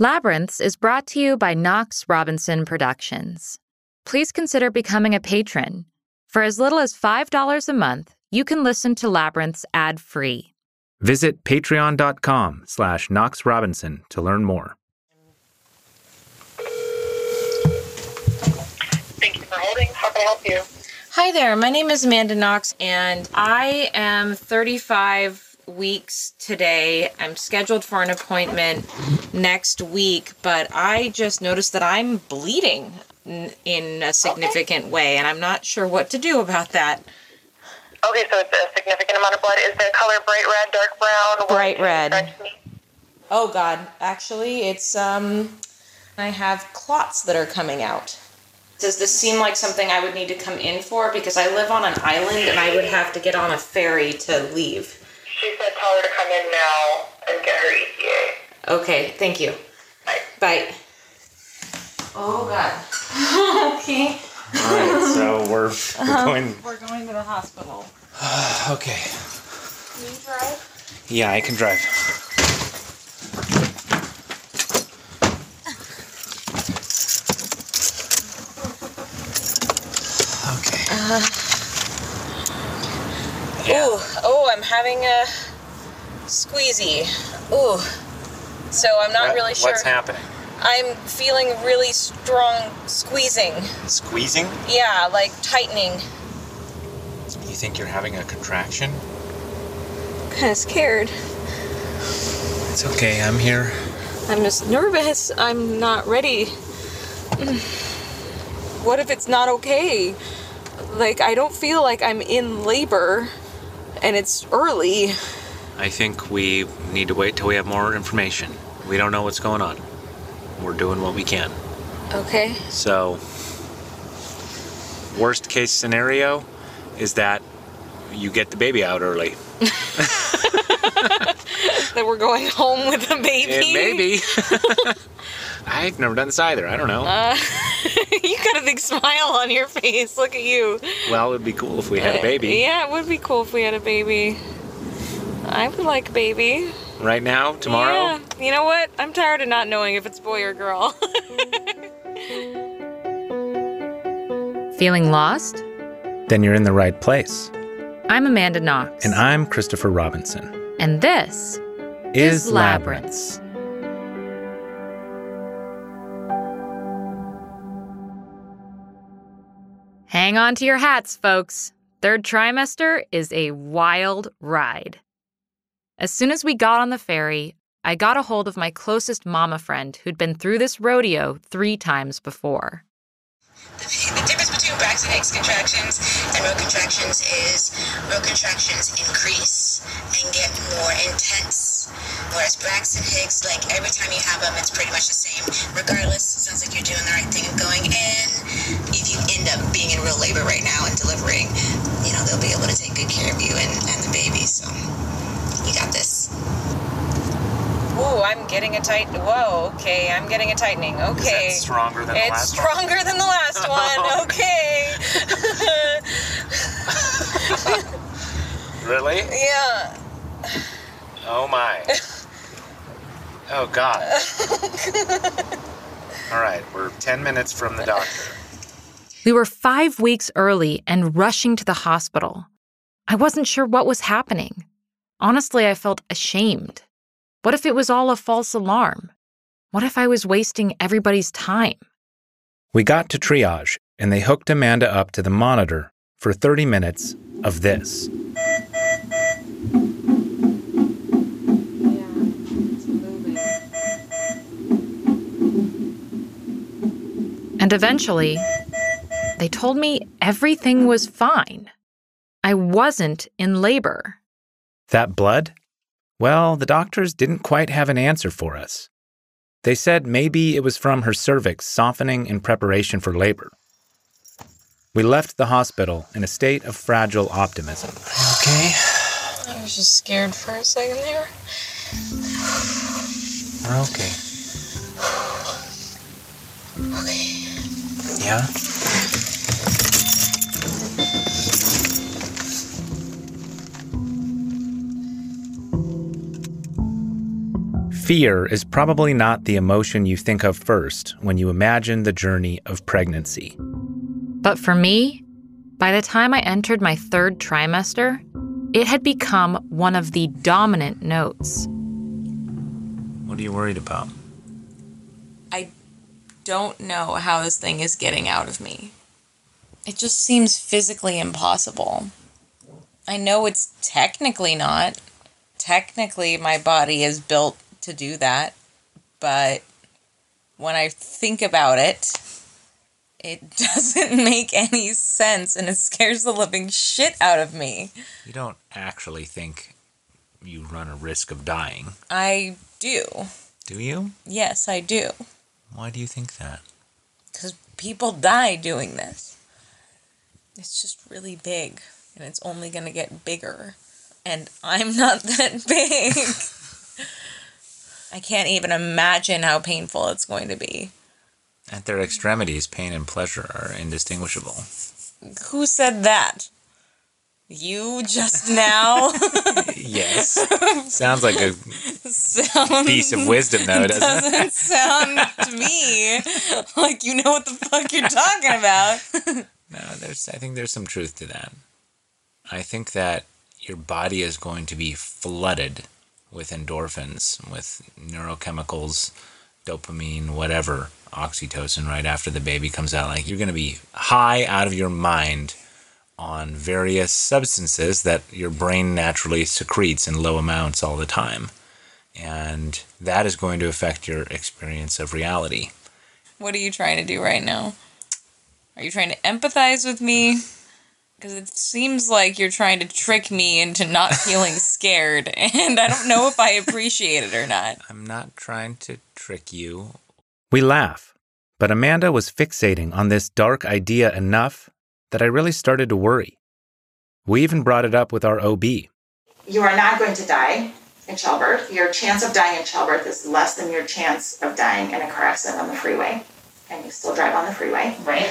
Labyrinths is brought to you by Knox Robinson Productions. Please consider becoming a patron. For as little as $5 a month, you can listen to Labyrinths ad-free. Visit patreon.com slash Knox Robinson to learn more. Thank you for holding. How can I help you? Hi there, my name is Amanda Knox, and I am 35 weeks today. I'm scheduled for an appointment next week, but I just noticed that I'm bleeding in a significant way, and I'm not sure what to do about that. Okay, so it's a significant amount of blood. Is the color bright red, dark brown? Bright red. describe to me? Oh God, actually, it's um, I have clots that are coming out. Does this seem like something I would need to come in for? Because I live on an island and I would have to get on a ferry to leave. She said tell her to come in now and get her ETA. Okay, thank you. Bye. Bye. Oh God. okay. All right, so we're, we're uh-huh. going. We're going to the hospital. Okay. Can you drive? Yeah, I can drive. Okay. Uh-huh. Ooh, oh, I'm having a squeezy. Ooh. So I'm not What- really sure. What's happening? I'm feeling really strong squeezing. Squeezing? Yeah, like tightening. You think you're having a contraction? Kind of scared. It's okay, I'm here. I'm just nervous. I'm not ready. What if it's not okay? Like, I don't feel like I'm in labor and it's early. I think we need to wait till we have more information. We don't know what's going on. We're doing what we can. Okay. So, worst case scenario is that you get the baby out early. That we're going home with the baby. And maybe. I've never done this either. I don't know. Uh, got a big smile on your face. Look at you. well, it'd be cool if we had a uh, baby. Yeah, it would be cool if we had a baby. I would like a baby. Right now, tomorrow. Yeah. You know what? I'm tired of not knowing if it's boy or girl. Feeling lost? Then you're in the right place. I'm Amanda Knox. And I'm Christopher Robinson. And this Is Is Labyrinths. Hang on to your hats, folks. Third trimester is a wild ride. As soon as we got on the ferry, I got a hold of my closest mama friend who'd been through this rodeo three times before. The difference between Braxton Hicks contractions and row contractions is row contractions increase and get more intense. Whereas Braxton Hicks, like every time you have them, it's pretty much the same. Regardless, it sounds like you're doing the right thing of going in. If you end up being in real labor right now and delivering, you know, they'll be able to take good care of you and, and the baby. So you got this. Ooh, I'm getting a tight. Whoa, okay, I'm getting a tightening. Okay. stronger than it's stronger than the last one. Oh. Okay. Really? yeah. Oh my. Oh God. All right, we're 10 minutes from the doctor. We were five weeks early and rushing to the hospital. I wasn't sure what was happening. Honestly, I felt ashamed. What if it was all a false alarm? What if I was wasting everybody's time? We got to triage, and they hooked Amanda up to the monitor for 30 minutes of this. And eventually, they told me everything was fine. I wasn't in labor. That blood? Well, the doctors didn't quite have an answer for us. They said maybe it was from her cervix softening in preparation for labor. We left the hospital in a state of fragile optimism. Okay. I was just scared for a second there. We're okay. Okay. Yeah? Fear is probably not the emotion you think of first when you imagine the journey of pregnancy. But for me, by the time I entered my third trimester, it had become one of the dominant notes. What are you worried about? I don't know how this thing is getting out of me. It just seems physically impossible. I know it's technically not. Technically, my body is built to do that, but when I think about it, it doesn't make any sense and it scares the living shit out of me. You don't actually think you run a risk of dying, I do. do you? Yes, I do. Why do you think that? Because people die doing this. It's just really big and it's only going to get bigger. And I'm not that big. I can't even imagine how painful it's going to be. At their extremities, pain and pleasure are indistinguishable. Who said that? You just now? yes. Sounds like a Sound piece of wisdom, though, doesn't it? doesn't sound to me like you know what the fuck you're talking about. No, there's. I think there's some truth to that. I think that your body is going to be flooded with endorphins, with neurochemicals, dopamine, whatever, oxytocin right after the baby comes out. Like you're going to be high out of your mind on various substances that your brain naturally secretes in low amounts all the time. And that is going to affect your experience of reality. What are you trying to do right now? Are you trying to empathize with me? Because it seems like you're trying to trick me into not feeling scared, and I don't know if I appreciate it or not. I'm not trying to trick you. We laugh, but Amanda was fixating on this dark idea enough that I really started to worry. We even brought it up with our OB. You are not going to die in childbirth. Your chance of dying in childbirth is less than your chance of dying in a car accident on the freeway. And you still drive on the freeway. Right.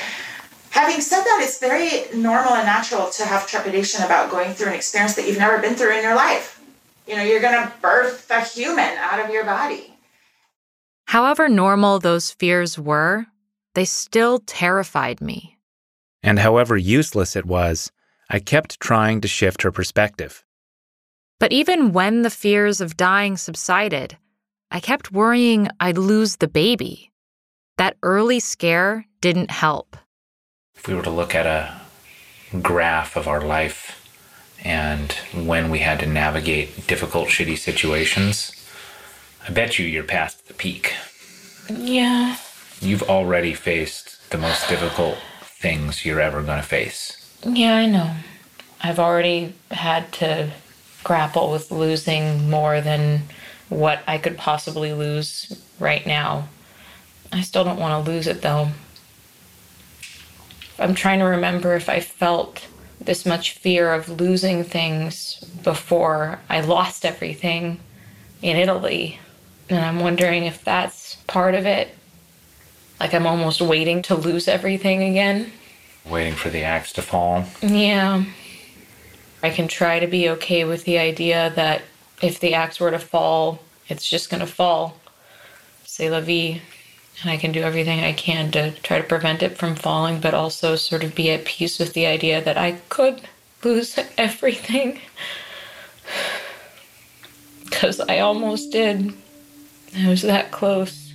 Having said that, it's very normal and natural to have trepidation about going through an experience that you've never been through in your life. You know, you're going to birth a human out of your body. However normal those fears were, they still terrified me. And however useless it was, I kept trying to shift her perspective. But even when the fears of dying subsided, I kept worrying I'd lose the baby. That early scare didn't help. If we were to look at a graph of our life and when we had to navigate difficult, shitty situations, I bet you you're past the peak. Yeah. You've already faced the most difficult things you're ever going to face. Yeah, I know. I've already had to grapple with losing more than what I could possibly lose right now. I still don't want to lose it though. I'm trying to remember if I felt this much fear of losing things before I lost everything in Italy. And I'm wondering if that's part of it. Like I'm almost waiting to lose everything again. Waiting for the axe to fall. Yeah. I can try to be okay with the idea that if the axe were to fall, it's just going to fall. C'est la vie. And I can do everything I can to try to prevent it from falling, but also sort of be at peace with the idea that I could lose everything. Because I almost did. I was that close.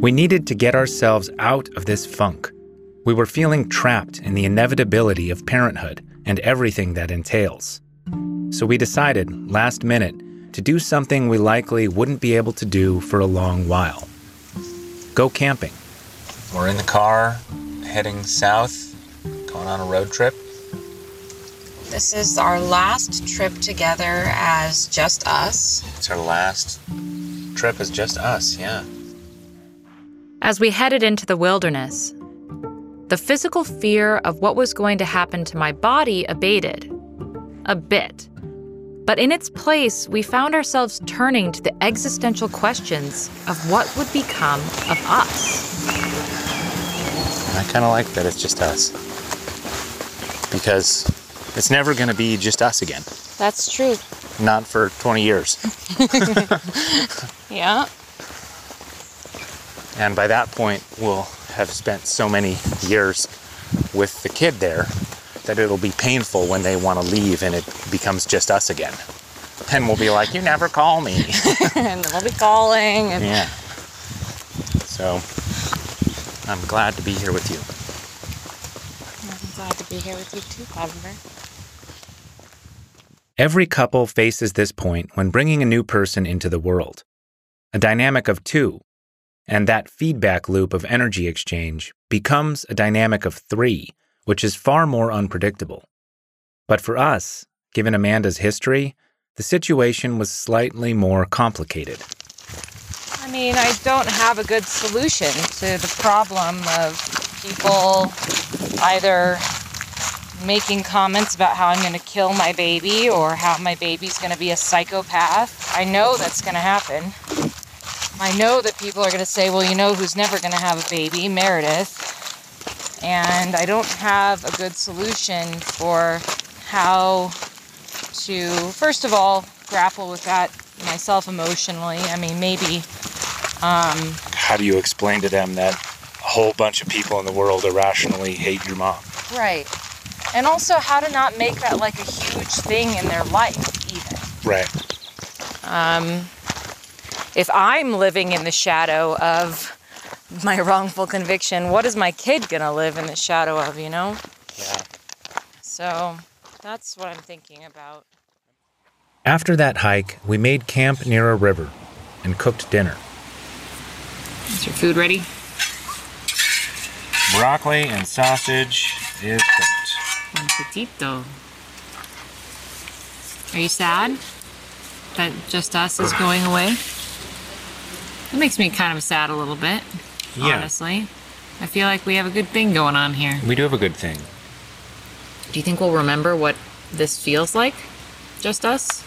We needed to get ourselves out of this funk. We were feeling trapped in the inevitability of parenthood and everything that entails. So we decided, last minute, to do something we likely wouldn't be able to do for a long while go camping. We're in the car, heading south, going on a road trip. This is our last trip together as just us. It's our last trip as just us, yeah. As we headed into the wilderness, the physical fear of what was going to happen to my body abated. A bit. But in its place, we found ourselves turning to the existential questions of what would become of us. I kind of like that it's just us. Because It's never going to be just us again. That's true. Not for 20 years. Yeah. And by that point, we'll have spent so many years with the kid there that it'll be painful when they want to leave and it becomes just us again. And we'll be like, you never call me. and they'll be calling. And yeah. So I'm glad to be here with you. I'm glad to be here with you too, Oliver. Every couple faces this point when bringing a new person into the world. A dynamic of two, and that feedback loop of energy exchange becomes a dynamic of three, which is far more unpredictable. But for us, given Amanda's history, the situation was slightly more complicated. I mean, I don't have a good solution to the problem of people either making comments about how I'm going to kill my baby or how my baby's going to be a psychopath. I know that's going to happen. I know that people are going to say, well, you know who's never going to have a baby? Meredith. And I don't have a good solution for how to, first of all, grapple with that myself emotionally. I mean, maybe How do you explain to them that a whole bunch of people in the world irrationally hate your mom? Right. And also how to not make that like a huge thing in their life, even. Right. Um, If I'm living in the shadow of my wrongful conviction, what is my kid gonna live in the shadow of, you know? Yeah. So that's what I'm thinking about. After that hike, we made camp near a river and cooked dinner. Is your food ready? Broccoli and sausage is cooked. Buen petito. Are you sad that just us is going away? It makes me kind of sad a little bit, Yeah. honestly. I feel like we have a good thing going on here. We do have a good thing. Do you think we'll remember what this feels like? Just us?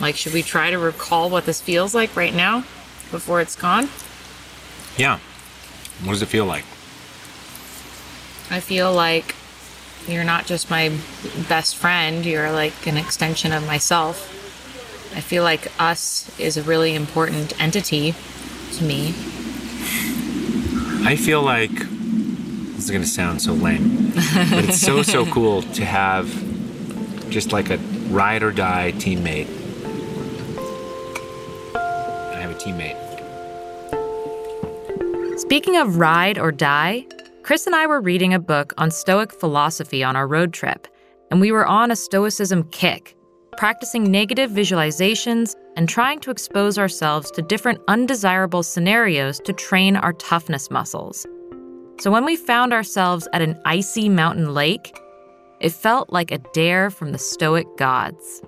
Like, should we try to recall what this feels like right now before it's gone? Yeah. What does it feel like? I feel like you're not just my best friend, you're like an extension of myself. I feel like us is a really important entity to me. I feel like this is going to sound so lame, but it's so, so cool to have just like a ride or die teammate. I have a teammate. Speaking of ride or die, Chris and I were reading a book on Stoic philosophy on our road trip, and we were on a Stoicism kick, practicing negative visualizations and trying to expose ourselves to different undesirable scenarios to train our toughness muscles. So when we found ourselves at an icy mountain lake, it felt like a dare from the Stoic gods.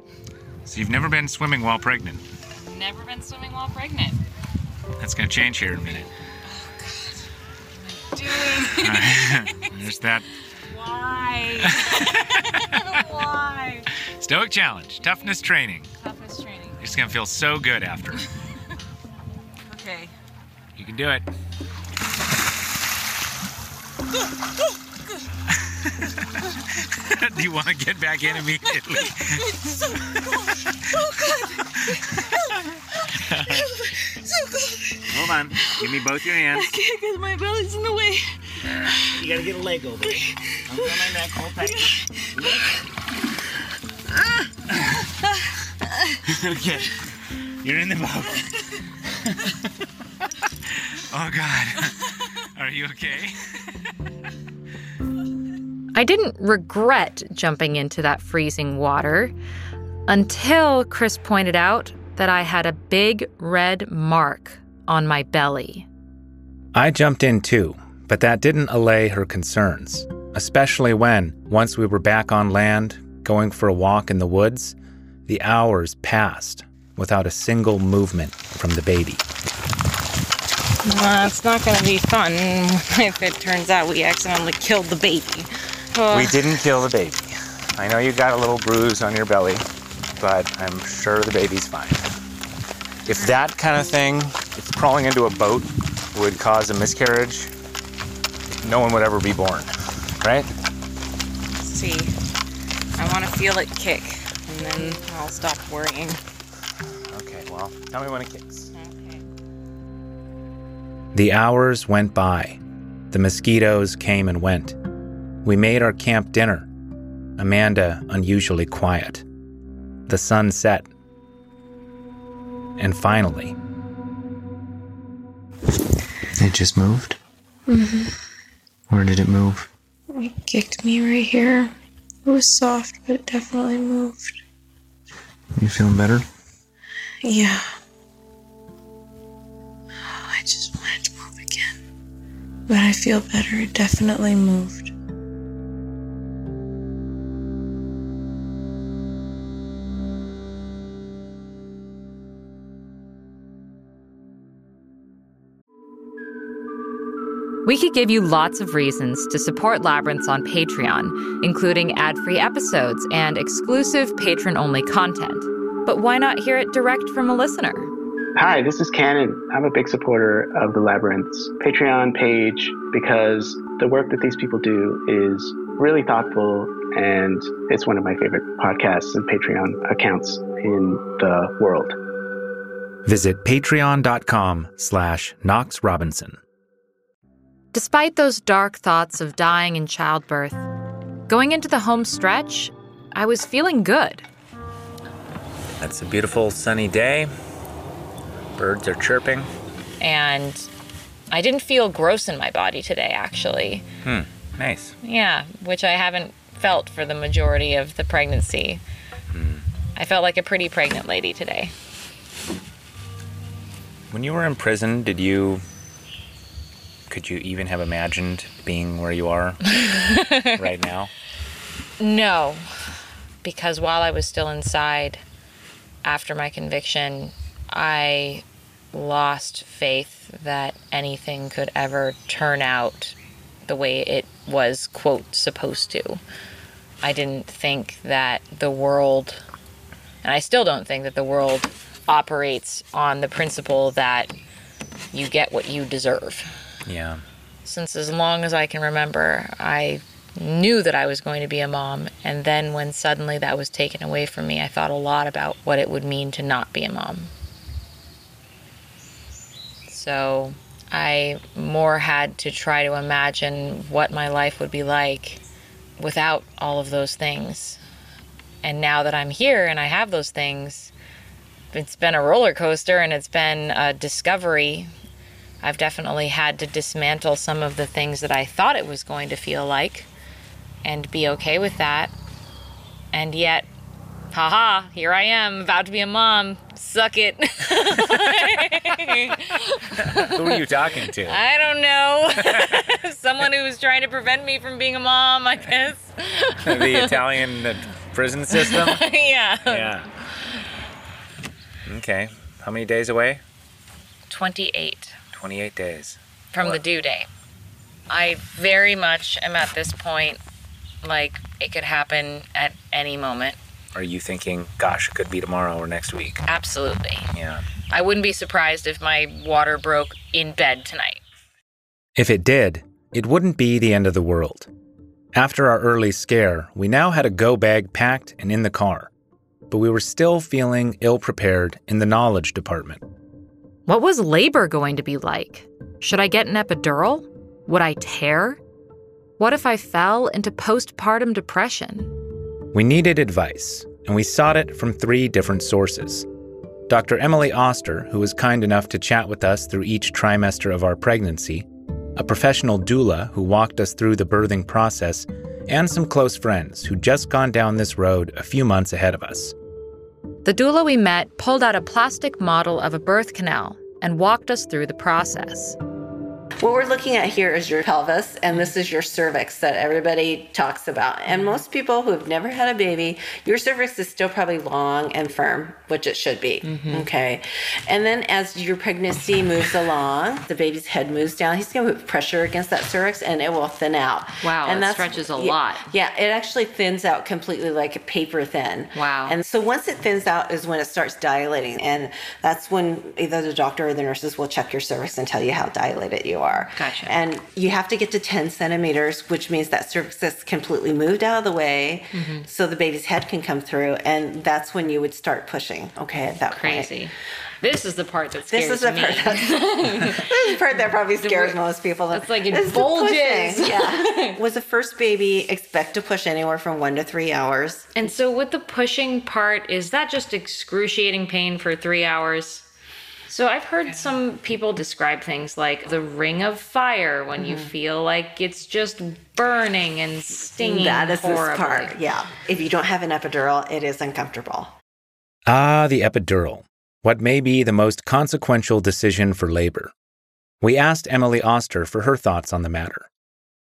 So you've never been swimming while pregnant. Never been swimming while pregnant. That's going to change here in a minute. Oh, God. What am I doing? There's that Why? Why? Stoic challenge, toughness training. Toughness training. It's going to feel so good after. Okay. You can do it. do you want to get back in immediately? It's so cold. So good. so cold. Hold on. Give me both your hands. Because my belly's in the way. You gotta get a leg over it. I'm on my neck, hold tight. Ah! Okay. You're in the boat. oh, God. Are you okay? I didn't regret jumping into that freezing water until Chris pointed out that I had a big red mark on my belly. I jumped in too, but that didn't allay her concerns, especially when, once we were back on land, going for a walk in the woods, the hours passed without a single movement from the baby. Uh, it's not gonna be fun if it turns out we accidentally killed the baby. We didn't kill the baby. I know you got a little bruise on your belly, but I'm sure the baby's fine. If that kind of thing, if crawling into a boat would cause a miscarriage, no one would ever be born, right? let's see. I want to feel it kick, and then I'll stop worrying. Okay, well, tell me when it kicks. Okay. The hours went by. The mosquitoes came and went. We made our camp dinner. Amanda unusually quiet. The sun set. And finally, It just moved? Mm-hmm. Where did it move? It kicked me right here. It was soft, but it definitely moved. You feeling better? Yeah. Oh, I just wanted to move again. But I feel better. It definitely moved. We could give you lots of reasons to support Labyrinths on Patreon, including ad free episodes and exclusive patron only content. But why not hear it direct from a listener? Hi, this is Cannon. I'm a big supporter of the Labyrinth's Patreon page because the work that these people do is really thoughtful and it's one of my favorite podcasts and Patreon accounts in the world. visit patreon.com slash Knox Robinson. Despite those dark thoughts of dying in childbirth, going into the home stretch, I was feeling good. It's a beautiful sunny day. Birds are chirping. And I didn't feel gross in my body today, actually. Hmm, nice. Yeah, which I haven't felt for the majority of the pregnancy. I felt like a pretty pregnant lady today. When you were in prison, did you. Could you even have imagined being where you are right now? No, because while I was still inside after my conviction, I lost faith that anything could ever turn out the way it was, quote, supposed to. I didn't think that the world, and I still don't think that the world operates on the principle that you get what you deserve Yeah. since as long as I can remember, I knew that I was going to be a mom. And then when suddenly that was taken away from me, I thought a lot about what it would mean to not be a mom. So I more had to try to imagine what my life would be like without all of those things. And now that I'm here and I have those things, it's been a roller coaster and it's been a discovery I've definitely had to dismantle some of the things that I thought it was going to feel like and be okay with that. And yet, haha, here I am, about to be a mom. Suck it. Who are you talking to? I don't know. Someone who was trying to prevent me from being a mom, I guess. the Italian uh, prison system? yeah. Yeah. Okay. How many days away? 28 28 days. from the due date. I very much am at this point like it could happen at any moment. Are you thinking, gosh, it could be tomorrow or next week? Absolutely. Yeah. I wouldn't be surprised if my water broke in bed tonight. If it did, it wouldn't be the end of the world. After our early scare, we now had a go bag packed and in the car, but we were still feeling ill prepared in the knowledge department. What was labor going to be like? Should I get an epidural? Would I tear? What if I fell into postpartum depression? We needed advice, and we sought it from three different sources. Dr. Emily Oster, who was kind enough to chat with us through each trimester of our pregnancy, a professional doula who walked us through the birthing process, and some close friends who'd just gone down this road a few months ahead of us. The doula we met pulled out a plastic model of a birth canal and walked us through the process. What we're looking at here is your pelvis, and this is your cervix that everybody talks about. And most people who have never had a baby, your cervix is still probably long and firm, which it should be. Mm-hmm. Okay. And then as your pregnancy moves along, the baby's head moves down. He's going to put pressure against that cervix, and it will thin out. Wow, and that stretches a yeah, lot. Yeah, it actually thins out completely like a paper thin. Wow. And so once it thins out is when it starts dilating, and that's when either the doctor or the nurses will check your cervix and tell you how dilated you are. Floor. Gotcha. And you have to get to 10 centimeters, which means that cervix is completely moved out of the way Mhm. so the baby's head can come through. And that's when you would start pushing, okay, at that point. Crazy. This is the part that scares This is the me. part that, this is the part that probably scares most people. It's like it bulges. Yeah. Was the first baby expect to push anywhere from one to three hours? And so with the pushing part, is that just excruciating pain for three hours? So I've heard some people describe things like the ring of fire when you Mhm. feel like it's just burning and stinging That is this horribly. part. Yeah. If you don't have an epidural, it is uncomfortable. Ah, the epidural. What may be the most consequential decision for labor. We asked Emily Oster for her thoughts on the matter.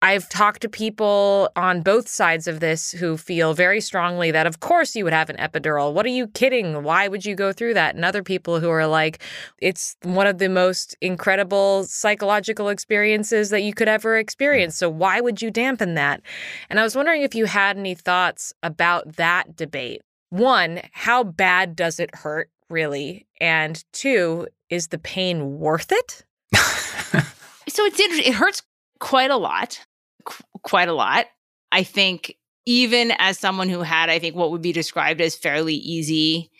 I've talked to people on both sides of this who feel very strongly that, of course, you would have an epidural. What are you kidding? Why would you go through that? And other people who are like, it's one of the most incredible psychological experiences that you could ever experience. So why would you dampen that? And I was wondering if you had any thoughts about that debate. One, how bad does it hurt, really? And two, is the pain worth it? So it's interesting. It hurts quite a lot, qu- quite a lot. I think even as someone who had, I think what would be described as fairly easy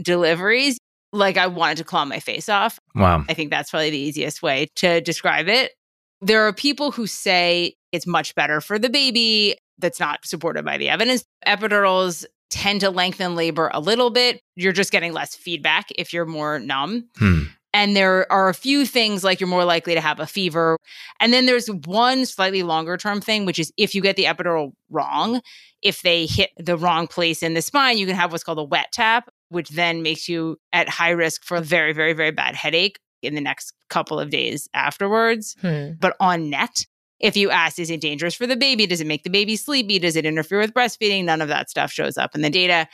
deliveries, like I wanted to claw my face off. Wow. I think that's probably the easiest way to describe it. There are people who say it's much better for the baby. That's not supported by the evidence. Epidurals tend to lengthen labor a little bit. You're just getting less feedback if you're more numb. Hmm. And there are a few things like you're more likely to have a fever. And then there's one slightly longer term thing, which is if you get the epidural wrong, if they hit the wrong place in the spine, you can have what's called a wet tap, which then makes you at high risk for a very, very, very bad headache in the next couple of days afterwards. Hmm. But on net, if you ask, is it dangerous for the baby? Does it make the baby sleepy? Does it interfere with breastfeeding? None of that stuff shows up in the data.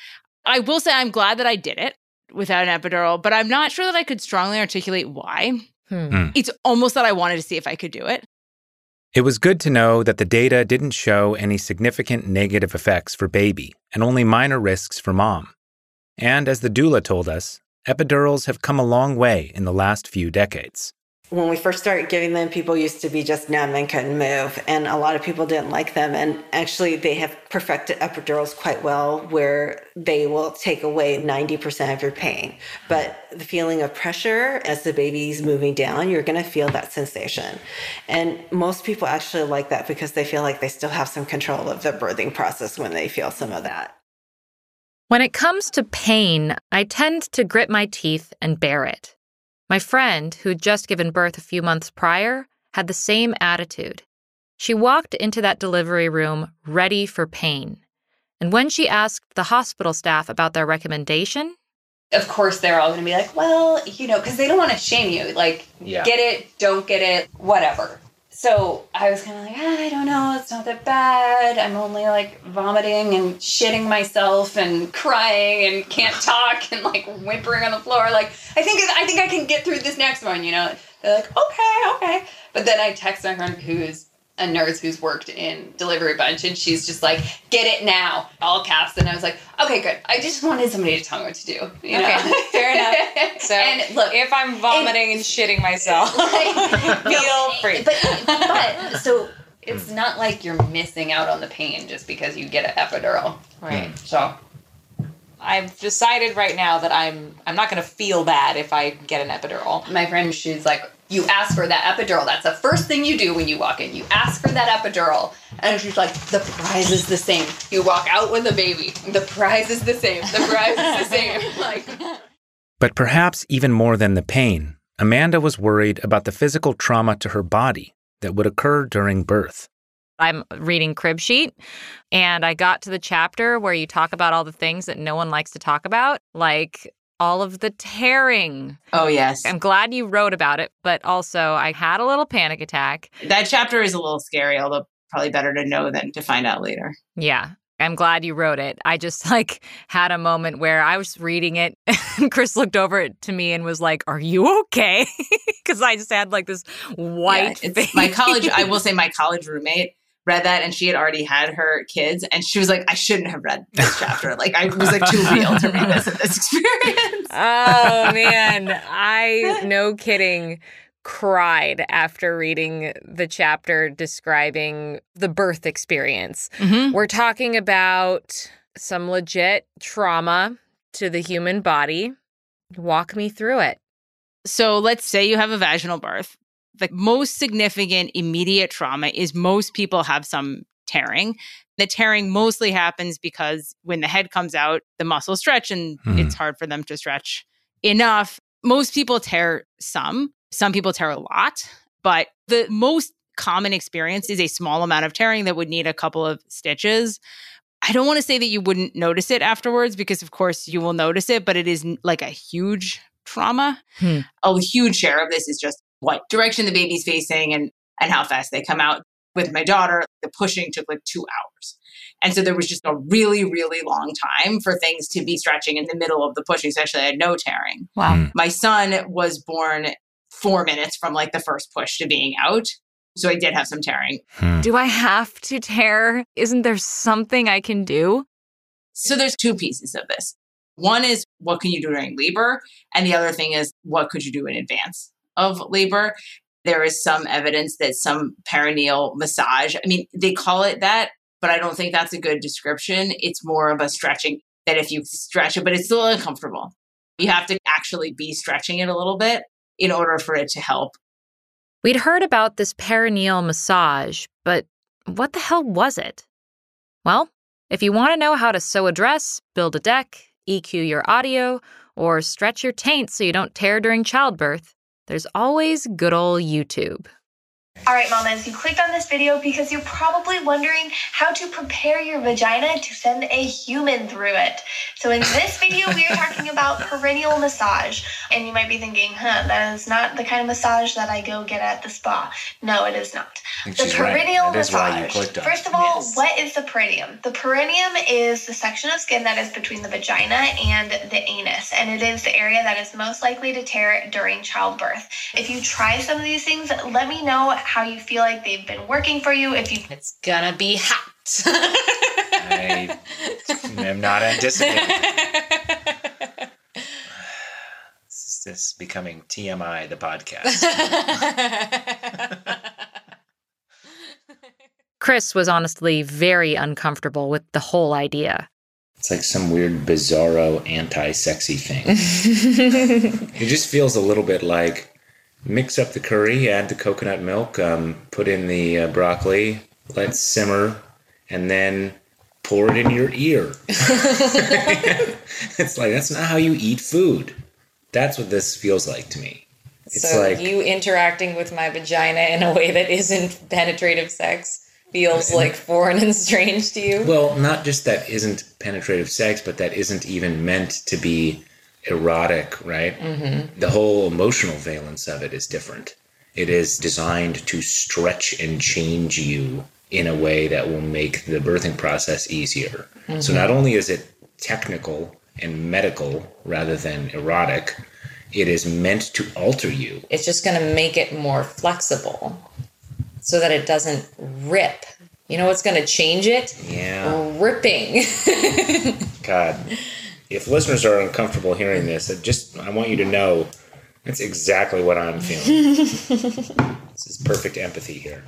I will say I'm glad that I did it without an epidural, but I'm not sure that I could strongly articulate why. Hmm. It's almost that I wanted to see if I could do it. It was good to know that the data didn't show any significant negative effects for baby and only minor risks for mom. And as the doula told us, epidurals have come a long way in the last few decades. When we first started giving them, people used to be just numb and couldn't move, and a lot of people didn't like them. And actually, they have perfected epidurals quite well, where they will take away 90% of your pain. But the feeling of pressure as the baby's moving down, you're going to feel that sensation. And most people actually like that because they feel like they still have some control of the birthing process when they feel some of that. When it comes to pain, I tend to grit my teeth and bear it. My friend, who'd just given birth a few months prior, had the same attitude. She walked into that delivery room ready for pain. And when she asked the hospital staff about their recommendation, of course they're all going to be like, well, you know, because they don't want to shame you. Like, Yeah. get it, don't get it, whatever. So I was kind of like, ah, I don't know, it's not that bad. I'm only like vomiting and shitting myself and crying and can't talk and like whimpering on the floor. Like, I think I think I can get through this next one. You know, they're like, okay, okay. But then I text my friend who's a nurse who's worked in delivery bunch and she's just like get it now all caps and i was like okay good i just wanted somebody to tell me what to do you know? Okay, fair enough. So and look if I'm vomiting and, shitting myself, feel free. but but so it's not like you're missing out on the pain just because you get an epidural Right. Hmm. so I've decided right now that I'm I'm not going to feel bad if I get an epidural. my friend she's like you ask for that epidural. That's the first thing you do when you walk in. You ask for that epidural. And she's like the prize is the same. You walk out with a baby. The prize is the same. The prize is the same. Like But perhaps even more than the pain, Amanda was worried about the physical trauma to her body that would occur during birth. I'm reading Cribsheet, and I got to the chapter where you talk about all the things that no one likes to talk about, like all of the tearing. Oh, yes. I'm glad you wrote about it, but also I had a little panic attack. That chapter is a little scary, although probably better to know than to find out later. Yeah. I'm glad you wrote it. I just like had a moment where I was reading it and Chris looked over it to me and was like, "Are you okay?" Cuz I just had like this white Yeah, my college i will say my college roommate read that and she had already had her kids and she was like i shouldn't have read this chapter like i was like too real to read this experience oh man, I no kidding cried after reading the chapter describing the birth experience. Mhm. We're talking about some legit trauma to the human body. Walk me through it. So let's say you have a vaginal birth. The most significant immediate trauma is most people have some tearing. The tearing mostly happens because when the head comes out, the muscles stretch and Hmm. it's hard for them to stretch enough. Most people tear some, some people tear a lot, but the most common experience is a small amount of tearing that would need a couple of stitches. I don't want to say that you wouldn't notice it afterwards because, of course, you will notice it, but it is like a huge trauma. Hmm. A huge share of this is just what direction the baby's facing and and how fast they come out. With my daughter, the pushing took like two hours. And so there was just a really, really long time for things to be stretching in the middle of the pushing, especially I had no tearing. Wow. Hmm. My son was born four minutes from like the first push to being out. So I did have some tearing. Hmm. Do I have to tear? Isn't there something I can do? So there's two pieces of this. One is what can you do during labor? And the other thing is what could you do in advance of labor? There is some evidence that some perineal massage, I mean, they call it that, but I don't think that's a good description. It's more of a stretching that if you stretch it, but it's still uncomfortable. You have to actually be stretching it a little bit in order for it to help. We'd heard about this perineal massage, but what the hell was it? Well, if you want to know how to sew a dress, build a deck, EQ your audio, or stretch your taint so you don't tear during childbirth, there's always good old YouTube. All right, mamas, you clicked on this video because you're probably wondering how to prepare your vagina to send a human through it. So, in this video, we are talking about perineal massage. And you might be thinking, huh, that is not the kind of massage that I go get at the spa. No, it is not. The she's right. perineal why you massage. clicked on. First of all, what is the perineum? The perineum is the section of skin that is between the vagina and the anus, and it is the area that is most likely to tear during childbirth. If you try some of these things, let me know how you feel like they've been working for you. If you It's gonna be hot. I am not anticipating. This is this becoming TMI, the podcast. Chris was honestly very uncomfortable with the whole idea. It's like some weird, bizarro, anti sexy thing. it just feels a little bit like mix up the curry, add the coconut milk, um, put in the uh, broccoli, let simmer, and then pour it in your ear. it's like, that's not how you eat food. That's what this feels like to me. It's so like, you interacting with my vagina in a way that isn't penetrative sex feels like foreign and strange to you. Well, not just that isn't penetrative sex, but that isn't even meant to be erotic, right? Mhm. The whole emotional valence of it is different. It is designed to stretch and change you in a way that will make the birthing process easier. So Mhm. not only is it technical and medical rather than erotic, it is meant to alter you. It's just going to make it more flexible so that it doesn't rip. You know what's going to change it? Yeah. Ripping. God, if listeners are uncomfortable hearing this, I just I want you to know that's exactly what I'm feeling. this is perfect empathy here.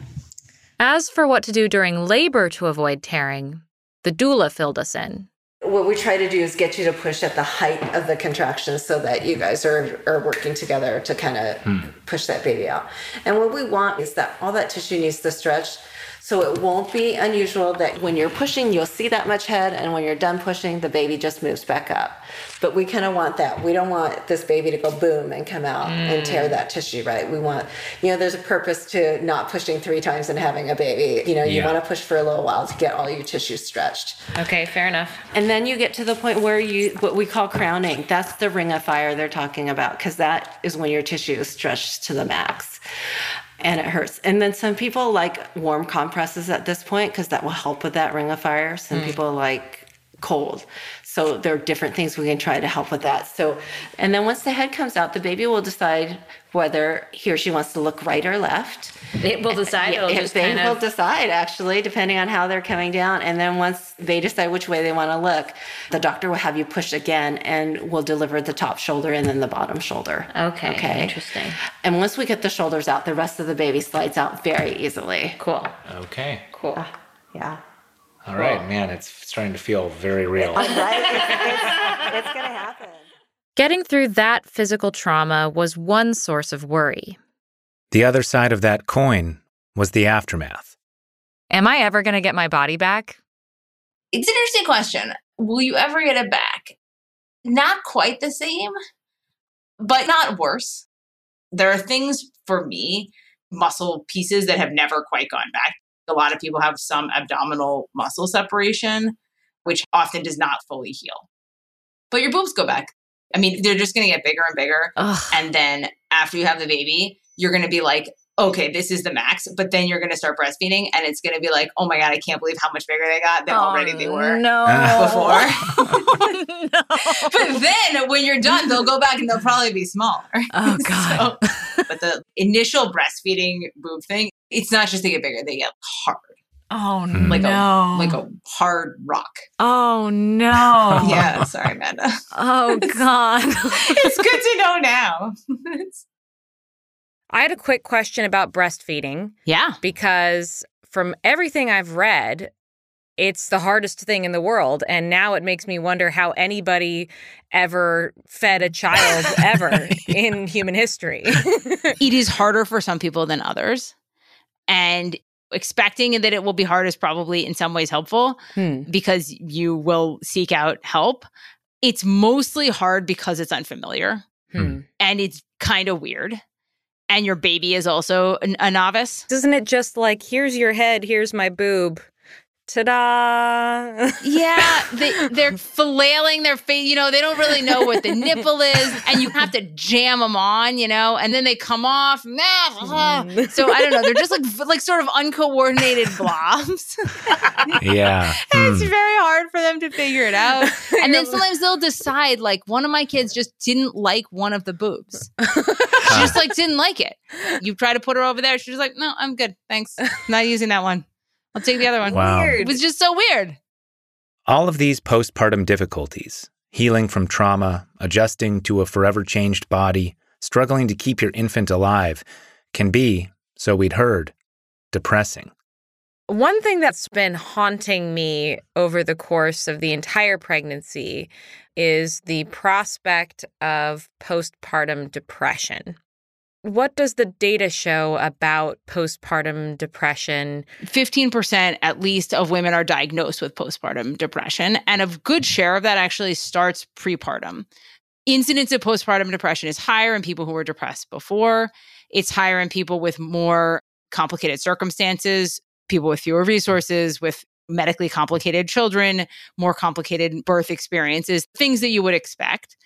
As for what to do during labor to avoid tearing, the doula filled us in. What we try to do is get you to push at the height of the contractions so that you guys are, are working together to kind of hmm. push that baby out. And what we want is that all that tissue needs to stretch. So it won't be unusual that when you're pushing, you'll see that much head, and when you're done pushing, the baby just moves back up. But we kind of want that. We don't want this baby to go boom and come out and Mm. tear that tissue, right? We want, you know, there's a purpose to not pushing three times and having a baby. You know, you Yeah. want to push for a little while to get all your tissue stretched. okay, fair enough. And then you get to the point where you, what we call crowning. That's the ring of fire they're talking about, because that is when your tissue is stretched to the max and it hurts. And then some people like warm compresses at this point, because that will help with that ring of fire. Some Mm. people like cold. So there are different things we can try to help with that. So, and then once the head comes out, the baby will decide whether he or she wants to look right or left. It will decide. It'll Yeah, just they kind will of. decide actually, depending on how they're coming down. And then once they decide which way they want to look, the doctor will have you push again and will deliver the top shoulder and then the bottom shoulder. Okay, Okay. interesting. And once we get the shoulders out, the rest of the baby slides out very easily. Cool. Okay. Cool. Ah, yeah. All right, man, it's starting to feel very real. Right? It's, it's, it's going to happen. Getting through that physical trauma was one source of worry. The other side of that coin was the aftermath. Am I ever going to get my body back? It's an interesting question. Will you ever get it back? Not quite the same, but not worse. There are things for me, muscle pieces that have never quite gone back. A lot of people have some abdominal muscle separation, which often does not fully heal. But your boobs go back. I mean, they're just going to get bigger and bigger. Ugh. And then after you have the baby, you're going to be like, okay, this is the max. But then you're going to start breastfeeding and it's going to be like, oh my God, I can't believe how much bigger they got than already they were oh, No. before. but then when you're done, they'll go back and they'll probably be smaller. Oh, God. So, but the initial breastfeeding boob thing, it's not just they get bigger, they get hard. Oh, hmm. Like no. a like a hard rock. Oh, no. Yeah, sorry, Amanda. Oh, God. it's good to know now. I had a quick question about breastfeeding. Yeah. Because from everything I've read, it's the hardest thing in the world. And now it makes me wonder how anybody ever fed a child ever in human history. it is harder for some people than others. And expecting that it will be hard is probably in some ways helpful Hmm. because you will seek out help. It's mostly hard because it's unfamiliar Hmm. and it's kind of weird. And your baby is also an, a novice. Isn't it just like, here's your head, here's my boob? Ta da! Yeah, they, they're flailing their face. You know, they don't really know what the nipple is, and you have to jam them on. You know, and then they come off. So I don't know. They're just like like sort of uncoordinated blobs. Yeah. it's Hmm. very hard for them to figure it out. And then sometimes they'll decide, like, one of my kids just didn't like one of the boobs. She just like didn't like it. You try to put her over there. She's like, no, I'm good. Thanks. Not using that one. I'll take the other one. Wow. It was just so weird. All of these postpartum difficulties healing from trauma, adjusting to a forever changed body, struggling to keep your infant alive can be, so we'd heard, depressing. One thing that's been haunting me over the course of the entire pregnancy is the prospect of postpartum depression. What does the data show about postpartum depression? 15% at least of women are diagnosed with postpartum depression, and a good share of that actually starts prepartum. Incidence of postpartum depression is higher in people who were depressed before. It's higher in people with more complicated circumstances, people with fewer resources, with medically complicated children, more complicated birth experiences, things that you would expect.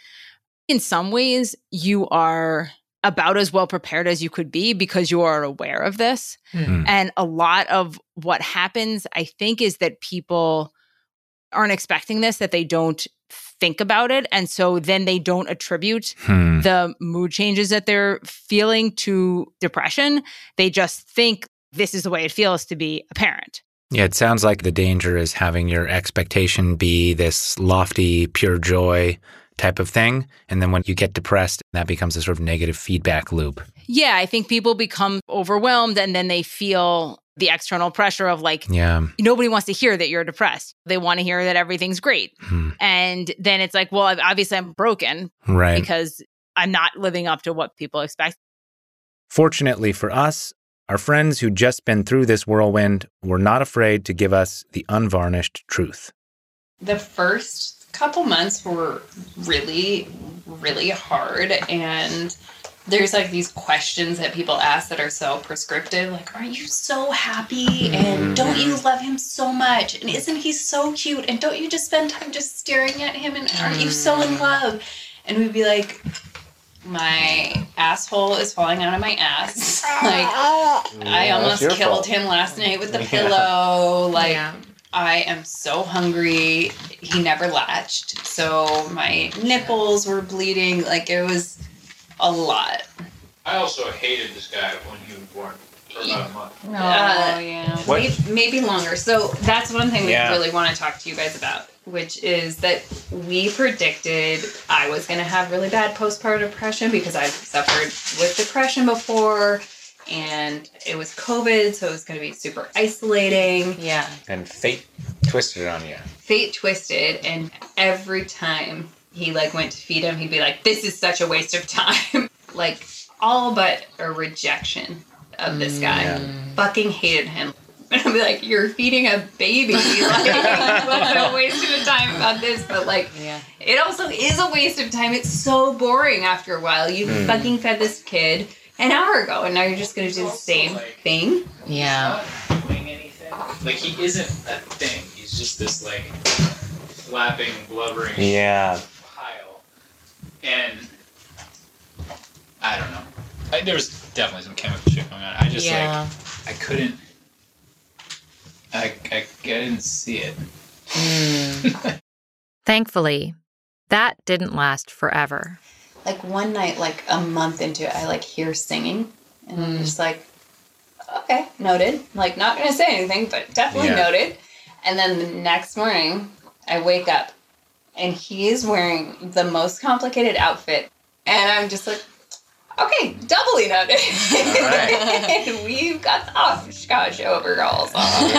In some ways, you are about as well prepared as you could be because you are aware of this. Hmm. And a lot of what happens, I think, is that people aren't expecting this, that they don't think about it. And so then they don't attribute Hmm. the mood changes that they're feeling to depression. They just think this is the way it feels to be a parent. Yeah, it sounds like the danger is having your expectation be this lofty, pure joy type of thing. And then when you get depressed, that becomes a sort of negative feedback loop. Yeah, I think people become overwhelmed and then they feel the external pressure of like, Yeah. nobody wants to hear that you're depressed. They want to hear that everything's great. Hmm. And then it's like, well, obviously I'm broken Right. because I'm not living up to what people expect. Fortunately for us, our friends who'd just been through this whirlwind were not afraid to give us the unvarnished truth. The first couple months were really, really hard. And there's like these questions that people ask that are so prescriptive like, Aren't you so happy? And mm-hmm. don't you love him so much? And isn't he so cute? And don't you just spend time just staring at him? And aren't you so in mm-hmm. love? And we'd be like, my asshole is falling out of my ass. like ah. I almost killed fault. him last night with the Yeah. pillow. Like I am so hungry. He never latched. So my nipples were bleeding. Like it was a lot. I also hated this guy when he was born for about a month. Uh, yeah. Maybe, maybe longer. So that's one thing we Yeah. really want to talk to you guys about. which is that we predicted I was going to have really bad postpartum depression because I've suffered with depression before and it was COVID, so it was going to be super isolating. Yeah. And fate twisted on you. Fate twisted, and every time he like went to feed him, he'd be like, "This is such a waste of time." like all but a rejection of this guy. Fucking hated him. And I'd be like, "You're feeding a baby. Like, what a waste of time about this." But like, Yeah. it also is a waste of time. It's so boring after a while. You Mm. fucking fed this kid an hour ago, and now you're just gonna do the same thing. Yeah. doing anything. Like he isn't that thing. He's just this like flapping, blubbering Yeah. pile. And I don't know. I, there was definitely some chemical shit going on. I just Yeah. like I couldn't. I, I I didn't see it. Hmm. Thankfully, that didn't last forever. Like one night, like a month into it, I like hear singing, and I'm mm. just like, okay, noted. Like not gonna say anything, but definitely Yeah. noted. And then the next morning, I wake up, and he is wearing the most complicated outfit, and I'm just like. Okay, doubly noted. and we've got the Oshkosh overalls on.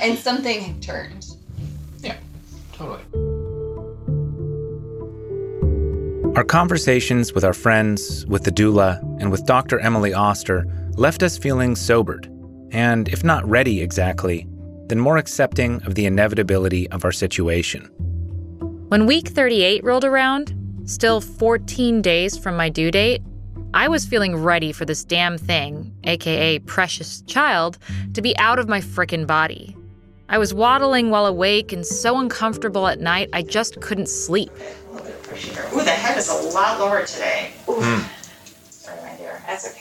and something had turned. Yeah, totally. Our conversations with our friends, with the doula, and with Dr. Emily Oster left us feeling sobered, and if not ready exactly, then more accepting of the inevitability of our situation. When week 38 rolled around, still 14 days from my due date, I was feeling ready for this damn thing, aka precious child, to be out of my frickin' body. I was waddling while awake and so uncomfortable at night I just couldn't sleep. Ooh, the head is a lot lower today. Hmm. Ooh. Sorry, my dear. That's okay.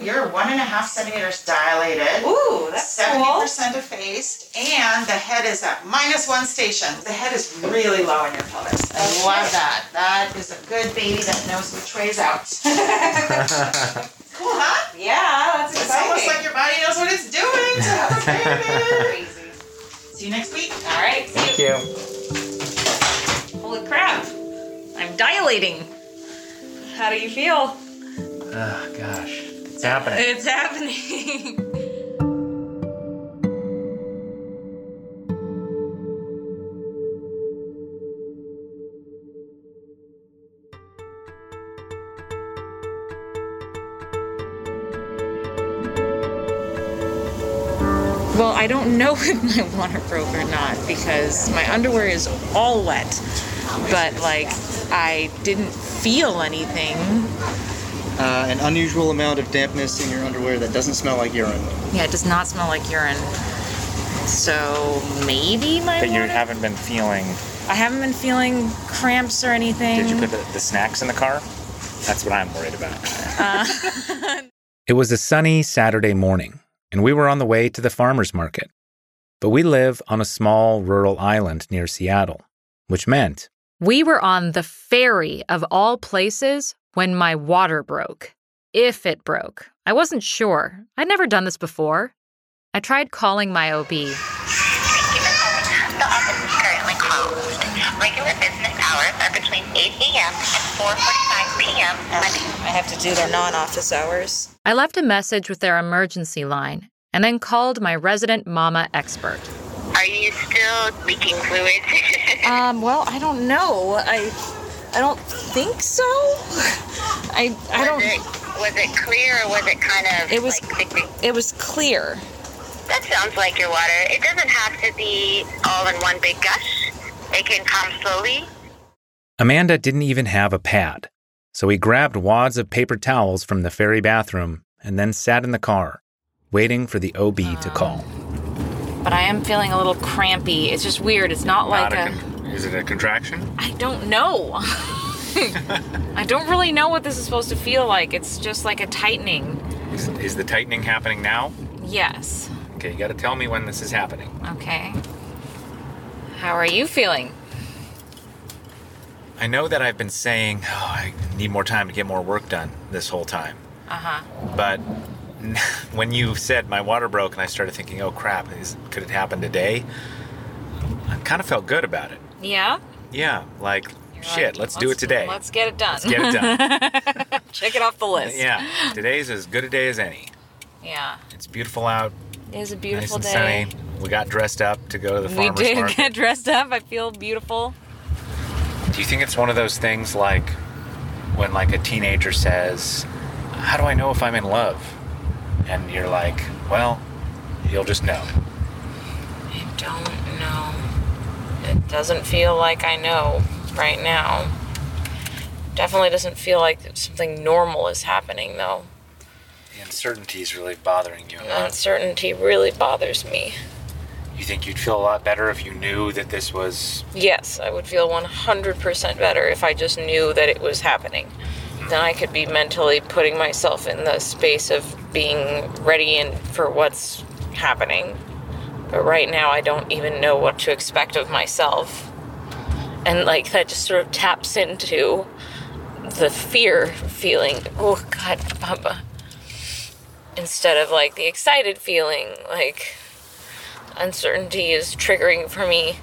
You're one and a half centimeters dilated. Ooh, that's seventy cool. percent effaced, and the head is at minus one station. The head is really low in your pelvis. I love that. That is a good baby that knows which way is out. cool, huh? Yeah, that's It's almost like your body knows what it's doing to have a baby. See you next week. All right. Thank you. Holy crap. I'm dilating. How do you feel? Oh, gosh. It's happening. It's happening. Well, I don't know if my water broke or not because my underwear is all wet. But like, I didn't feel anything. Uh, an unusual amount of dampness in your underwear that doesn't smell like urine. Yeah, it does not smell like urine. So maybe my But you water- haven't been feeling. I haven't been feeling cramps or anything. Did you put the, the snacks in the car? That's what I'm worried about. Uh, It was a sunny Saturday morning, and we were on the way to the farmer's market. But we live on a small rural island near Seattle, which meant We were on the ferry of all places when my water broke. If it broke. I wasn't sure. I'd never done this before. I tried calling my OB. The office is currently closed. Regular business hours are between 8 a.m. and 4:45 p.m. Monday. I have to do their non-office hours. I left a message with their emergency line and then called my resident mama expert. Are you still leaking fluids? Um, well, I don't know. I I don't think so. I I don't Was it, was it clear or was it kind of It was- like it was clear. That sounds like your water. It doesn't have to be all in one big gush. It can come slowly. Amanda didn't even have a pad. So he grabbed wads of paper towels from the ferry bathroom and then sat in the car, waiting for the OB to call. But I am feeling a little crampy. It's just weird. It's not like a is it a contraction? I don't know. I don't really know what this is supposed to feel like. It's just like a tightening. Is, is the tightening happening now? Yes. Okay, you gotta tell me when this is happening. Okay. How are you feeling? I know that I've been saying, oh, I need more time to get more work done this whole time. Uh huh. But when you said my water broke and I started thinking, oh crap, is, could it happen today? I kind of felt good about it. Yeah? Yeah, like, shit, let's, do it today. Let's get it done. Let's get it done. Check it off the list. yeah, today's as good a day as any. Yeah. It's beautiful out, It is a nice beautiful and day. sunny. We got dressed up to go to the farmer's market. We did market. get dressed up. I feel beautiful. Do you think it's one of those things like when like a teenager says, "How do I know if I'm in love?" And you're like, "Well, you'll just know." I don't know. It doesn't feel like I know right now. Definitely doesn't feel like something normal is happening though. The uncertainty is really bothering you a lot. Uncertainty really bothers me. You think you'd feel a lot better if you knew that this was Yes, I would feel 100% better if I just knew that it was happening. Then I could be mentally putting myself in the space of being ready and for what's happening. But right now I don't even know what to expect of myself. And like that just sort of taps into the fear feeling. Oh god, Papa. Instead of like the excited feeling, like uncertainty is triggering for me.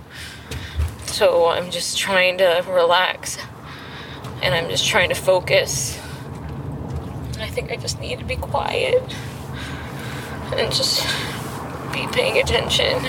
So I'm just trying to relax and I'm just trying to focus. And I think I just need to be quiet and just be paying attention.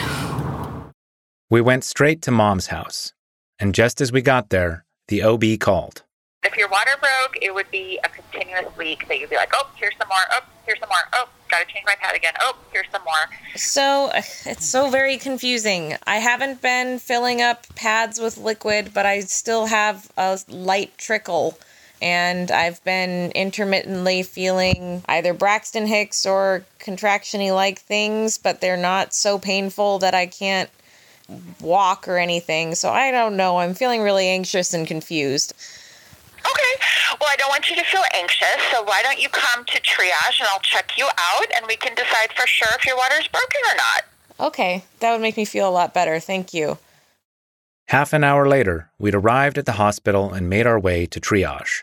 We went straight to mom's house, and just as we got there, the OB called. If your water broke, it would be a continuous leak that you'd be like, oh, here's some more, oh, here's some more, oh, gotta change my pad again, oh, here's some more. So it's so very confusing. I haven't been filling up pads with liquid, but I still have a light trickle. And I've been intermittently feeling either Braxton Hicks or contractiony like things, but they're not so painful that I can't walk or anything. So I don't know. I'm feeling really anxious and confused. Okay, well, I don't want you to feel anxious, so why don't you come to triage and I'll check you out and we can decide for sure if your water's broken or not. Okay, that would make me feel a lot better. Thank you. Half an hour later, we'd arrived at the hospital and made our way to triage.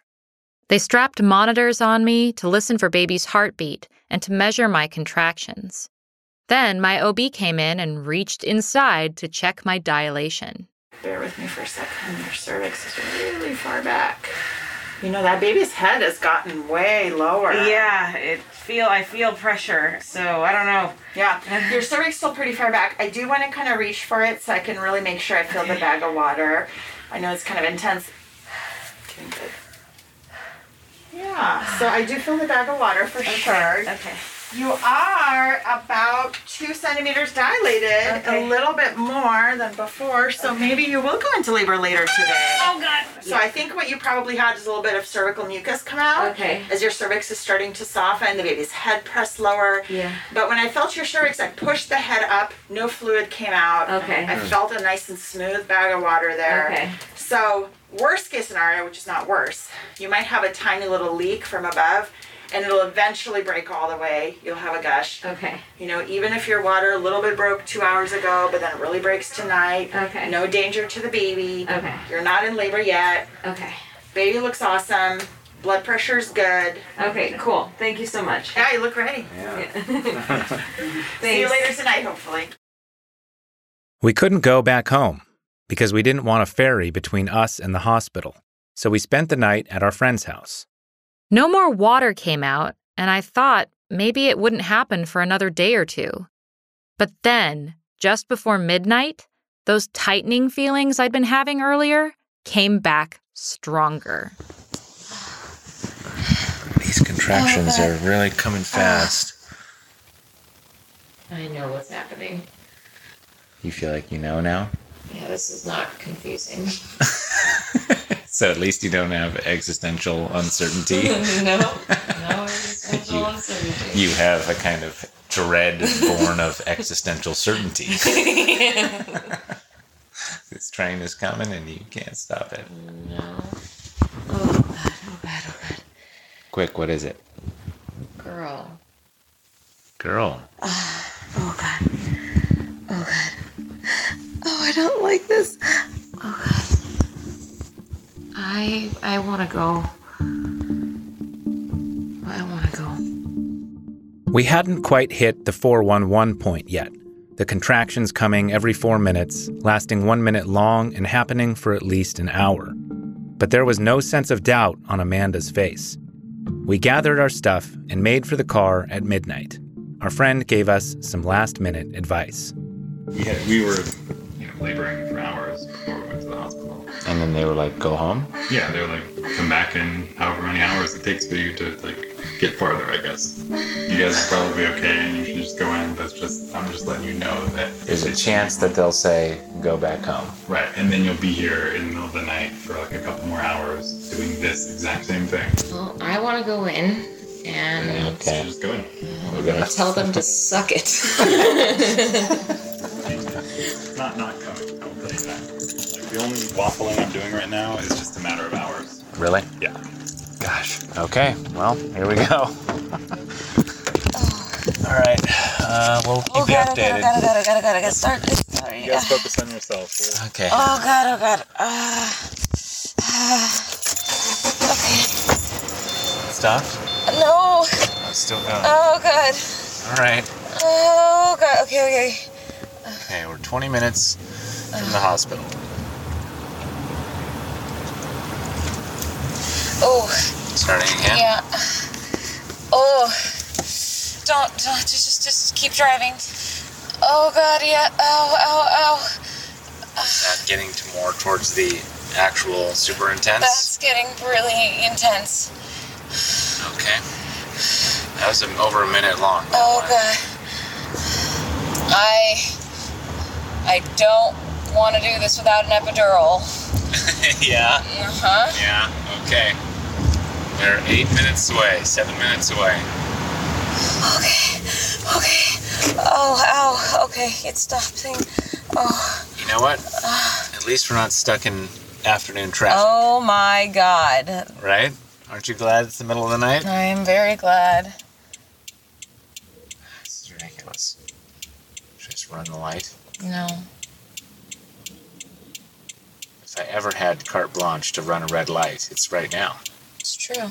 They strapped monitors on me to listen for baby's heartbeat and to measure my contractions. Then my OB came in and reached inside to check my dilation. Bear with me for a second. Your cervix is really far back. You know that baby's head has gotten way lower. Yeah, it feel I feel pressure. So I don't know. Yeah, your cervix still pretty far back. I do want to kind of reach for it so I can really make sure I feel the bag of water. I know it's kind of intense. Yeah, so I do feel the bag of water for sure. Okay. You are about two centimeters dilated, Okay. a little bit more than before, so maybe you will go into labor later today. Oh god. So I think what you probably had is a little bit of cervical mucus come out. Okay. As your cervix is starting to soften, the baby's head pressed lower. Yeah. But when I felt your cervix, I pushed the head up, no fluid came out. Okay. I felt a nice and smooth bag of water there. Okay. So, worst case scenario, which is not worse, you might have a tiny little leak from above and it'll eventually break all the way. You'll have a gush. Okay. You know, even if your water a little bit broke two hours ago, but then it really breaks tonight. Okay. No danger to the baby. Okay. You're not in labor yet. Okay. Baby looks awesome. Blood pressure's good. Okay, cool. Thank you so much. Yeah, you look ready. Yeah. See you later tonight, hopefully. We couldn't go back home because we didn't want a ferry between us and the hospital, so we spent the night at our friend's house. No more water came out, and I thought maybe it wouldn't happen for another day or two. But then, just before midnight, those tightening feelings I'd been having earlier came back stronger. These contractions oh, are really coming fast. I know what's happening. You feel like you know now? Yeah, this is not confusing. So at least you don't have existential uncertainty. no, no existential uncertainty. You have a kind of dread born of existential certainty. this train is coming and you can't stop it. No. Oh god, oh god, oh god. Quick, what is it? Girl. Girl. Ah, oh god. Oh god. Oh, I don't like this. Oh god. I I want to go. I want to go. We hadn't quite hit the 411 point yet. the contractions coming every four minutes, lasting one minute long and happening for at least an hour. But there was no sense of doubt on Amanda's face. We gathered our stuff and made for the car at midnight. Our friend gave us some last minute advice. We had we were you know, laboring for hours before we went to the hospital. And then they were like, go home? Yeah, they were like, come back in however many hours it takes for you to like get farther. I guess you guys are probably okay, and you should just go in. That's just I'm just letting you know that There's a chance that they'll say, go back home. right, and then you'll be here in the middle of the night for like a couple more hours doing this exact same thing. Well, I want to go in and Okay. Just go in. We're gonna tell them to suck it. Not not coming. The only waffling I'm doing right now is just a matter of hours. Really? Yeah. Gosh. Okay. Well, here we go. All right. Uh, we'll keep Oh you god, oh god, updated. oh god, oh god, oh god, oh god, I gotta start this. Sorry. You guys focus on yourself. Okay. Oh god, oh god. Uh, uh, Stopped? no. Still going. Oh god. All right. Oh god. Okay, okay. Okay, we're 20 minutes from the hospital. Oh. Starting again? Yeah. Oh. Don't, don't just, just just keep driving. Oh god, yeah. Ow, ow, ow. That getting to more towards the actual super intense? That's getting really intense. Okay. That was over a minute long. Oh god. I I don't want to do this without an epidural. yeah. Uh-huh. Yeah. Okay. They're eight minutes away, seven minutes away. Okay. Okay. Oh, ow. Okay, it stopping. Oh. You know what? Ah. At least we're not stuck in afternoon traffic, Oh my god. right? Aren't you glad it's the middle of the night? I am very glad. This is ridiculous. Just run the light. No. If I ever had carte blanche to run a red light, it's right now. It's true.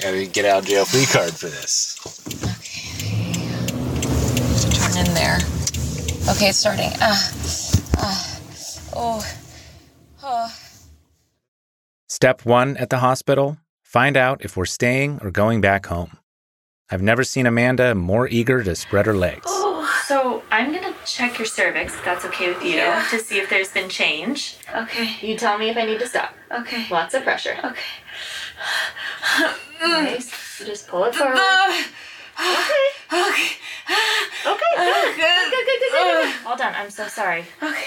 Gotta get out of jail free card for this. Turn in there. Okay, it's starting. Ah. Ah. Oh. Oh. Step one at the hospital find out if we're staying or going back home. I've never seen Amanda more eager to spread her legs. Oh, So I'm gonna check your cervix, if that's okay with you, Yeah. to see if there's been change. Okay. You tell me if I need to stop. Okay. Lots of pressure. Okay. Nice. So just pull it forward. Okay. Okay. Okay. Okay. Good. Good. Good. Good. Good. Good. good. All done. I'm so sorry. Okay.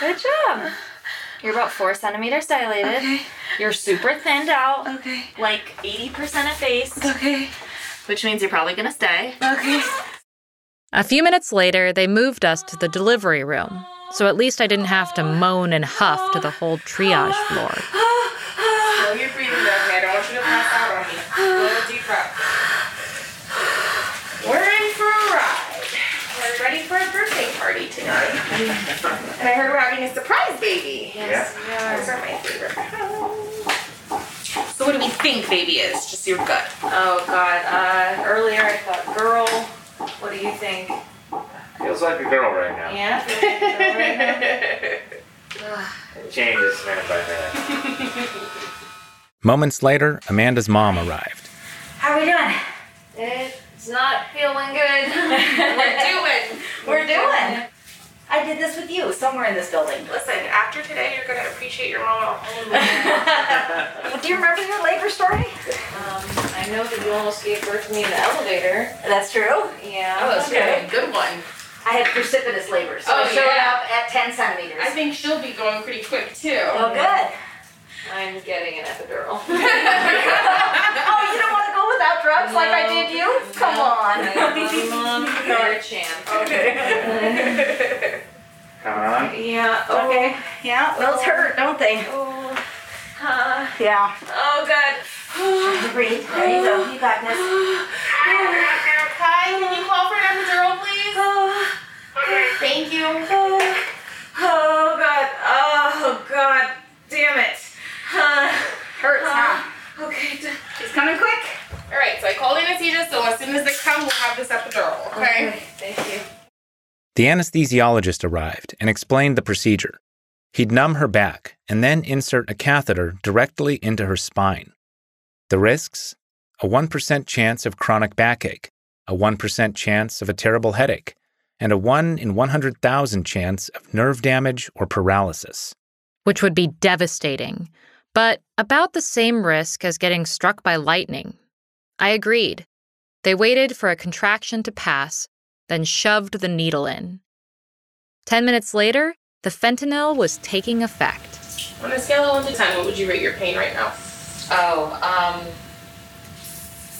Good job. You're about four centimeters dilated. Okay. You're super thinned out. Okay. Like 80% effaced. Okay. Which means you're probably gonna stay. Okay. A few minutes later, they moved us to the delivery room, so at least I didn't have to moan and huff to the whole triage floor. Slow your breathing down here. I don't want you to pass out on me. Little deep breath. We're in for a ride. We're ready for a birthday party tonight. And I heard we're having a surprise baby. Yes, we are. Those are my favorite. So what do we think baby is? Just your gut. Oh God! Uh, earlier I thought girl. What do you think? Feels like a girl right now. Yeah. It changes minute by minute. Moments later, Amanda's mom arrived. How are we doing? It's not feeling good. We're doing. We're doing. I did this with you somewhere in this building. Listen, after today, you're gonna appreciate your mom a whole lot. Do you remember your labor story? Um, I know that you almost gave birth to me in the elevator. That's true. Yeah. Oh, that's good. Good one. I had precipitous labor, so Oh, I showed yeah. up at 10 centimeters. I think she'll be going pretty quick too. Oh, good. I'm getting an epidural. oh, you don't want to go without drugs like I did you? Come on. Mom, you're a champ. Okay. Come on. Yeah. Okay. Yeah, those hurt, don't they? Oh. Uh, Yeah. oh God. Breathe. There you go. You got this. Hi, can you call for an epidural, please? Okay. Thank you. Oh God. Oh God. Damn it. Uh, Hurts, huh? okay. d- She's coming quick. All right, so I called anesthesia, so as soon as they come, we'll have this epidural, okay? Thank you. The anesthesiologist arrived and explained the procedure. He'd numb her back and then insert a catheter directly into her spine. The risks? A 1% chance of chronic backache, a 1% chance of a terrible headache, and a 1 in 100,000 chance of nerve damage or paralysis. which would be devastating, but about the same risk as getting struck by lightning. I agreed. They waited for a contraction to pass, then shoved the needle in. Ten minutes later, the fentanyl was taking effect. On a scale of 1 to 10, what would you rate your pain right now? Oh, um,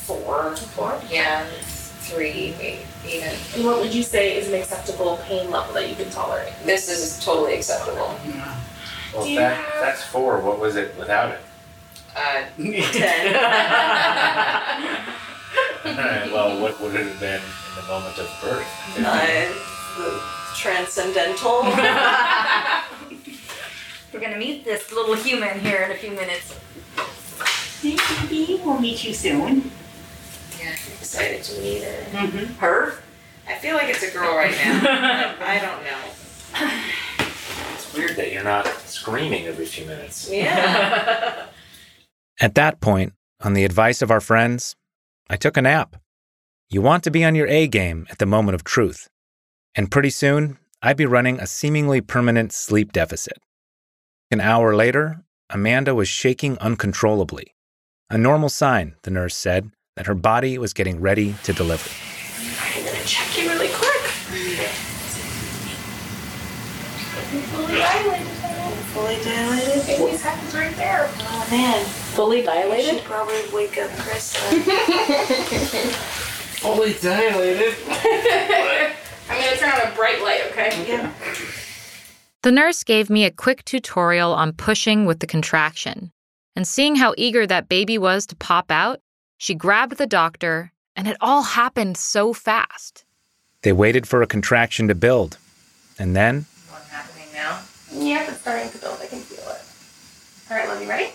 four. Four? Yeah, three, maybe even. And what would you say is an acceptable pain level that you can tolerate? This is totally acceptable. Well, Do you that, have- that's four. What was it without it? Uh, All right, well, what would it have been in the moment of birth? Transcendental. We're gonna meet this little human here in a few minutes. Baby, we'll meet you soon. Yeah, I'm excited to meet her. Mm-hmm. Her? I feel like it's a girl right now. but I don't know. It's weird that you're not screaming every few minutes. Yeah. At that point, on the advice of our friends, I took a nap. You want to be on your A game at the moment of truth. And pretty soon, I'd be running a seemingly permanent sleep deficit. An hour later, Amanda was shaking uncontrollably. A normal sign, the nurse said, that her body was getting ready to deliver. I'm gonna check you really quick. Fully dilated. Fully dilated. Baby's happens right there. Oh man. Fully dilated? should probably wake up Chris. Fully dilated. I'm gonna turn on a bright light, okay? Yeah. The nurse gave me a quick tutorial on pushing with the contraction. And seeing how eager that baby was to pop out, she grabbed the doctor, and it all happened so fast. They waited for a contraction to build. And then, What's happening now? Yep, it's starting to build. I can feel it. All right, love you ready?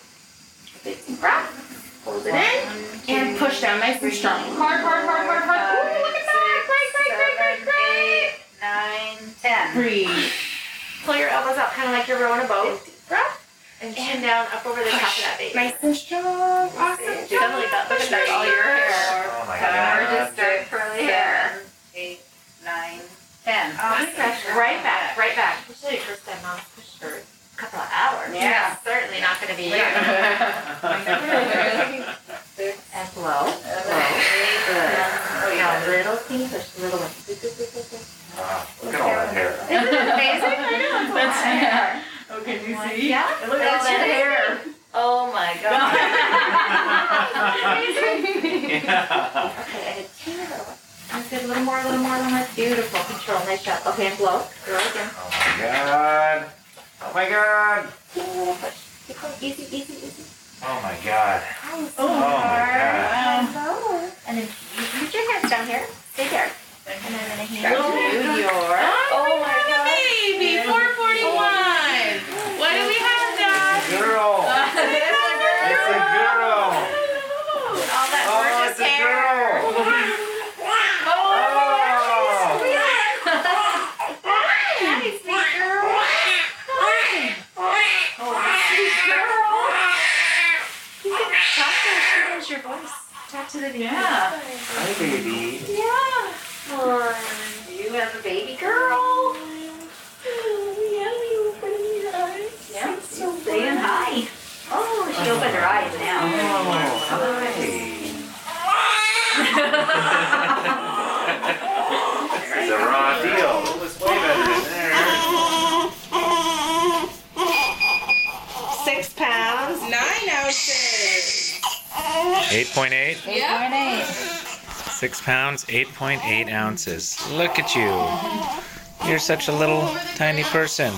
Big. Hold it in and push down nice and strong. Hard, hard, hard, hard, hard. Ooh, look at that! Great, great, great, great, great. Nine, ten. Breathe. Pull your elbows out, kind of like you're rowing a boat. Deep breath. And chin down, up over the top of that baby. Nice and strong. Awesome. Totally got Look at that, all your hair. Oh my Gorgeous, dark curly hair. Eight, nine, ten. Awesome. Right back, right back. Especially your first time mom pushed for a couple of hours. Yeah. certainly not going to be you. and blow. Blow. Good. Now little teeny push, little one. look at all that hair. Isn't it amazing? I know, it's a hair. Oh, can you see? Yeah. Look at all that hair. Oh my god. Okay, I did teeny little one. That's good. A little more, a little more, a little more. Beautiful. Control. Nice job. Okay, and blow. Blow again. Oh my god. Oh my god. Teeny little push. Keep going. Easy, easy, easy. Oh my god. Nice. Oh my And blow. And then you put your hands down here. Stay there. And then I'm gonna hand you your. Oh my god. Baby, 441. What do we have, Dad? Girl. It's a girl. All that Oh, gorgeous it's a hair. girl. Nice, sweet girl. Hi. Oh, sweet girl. You can talk to her. Change your voice. Talk to the baby. Yeah. Hi, baby. Yeah. Or you have a baby girl. Yeah. Saying hi. Oh, she opened her eyes now. This is a raw deal. It was way better in there. Six pounds, nine ounces. 8.8? Yeah. Six pounds, 8.8 ounces. Look at you. You're such a little tiny person.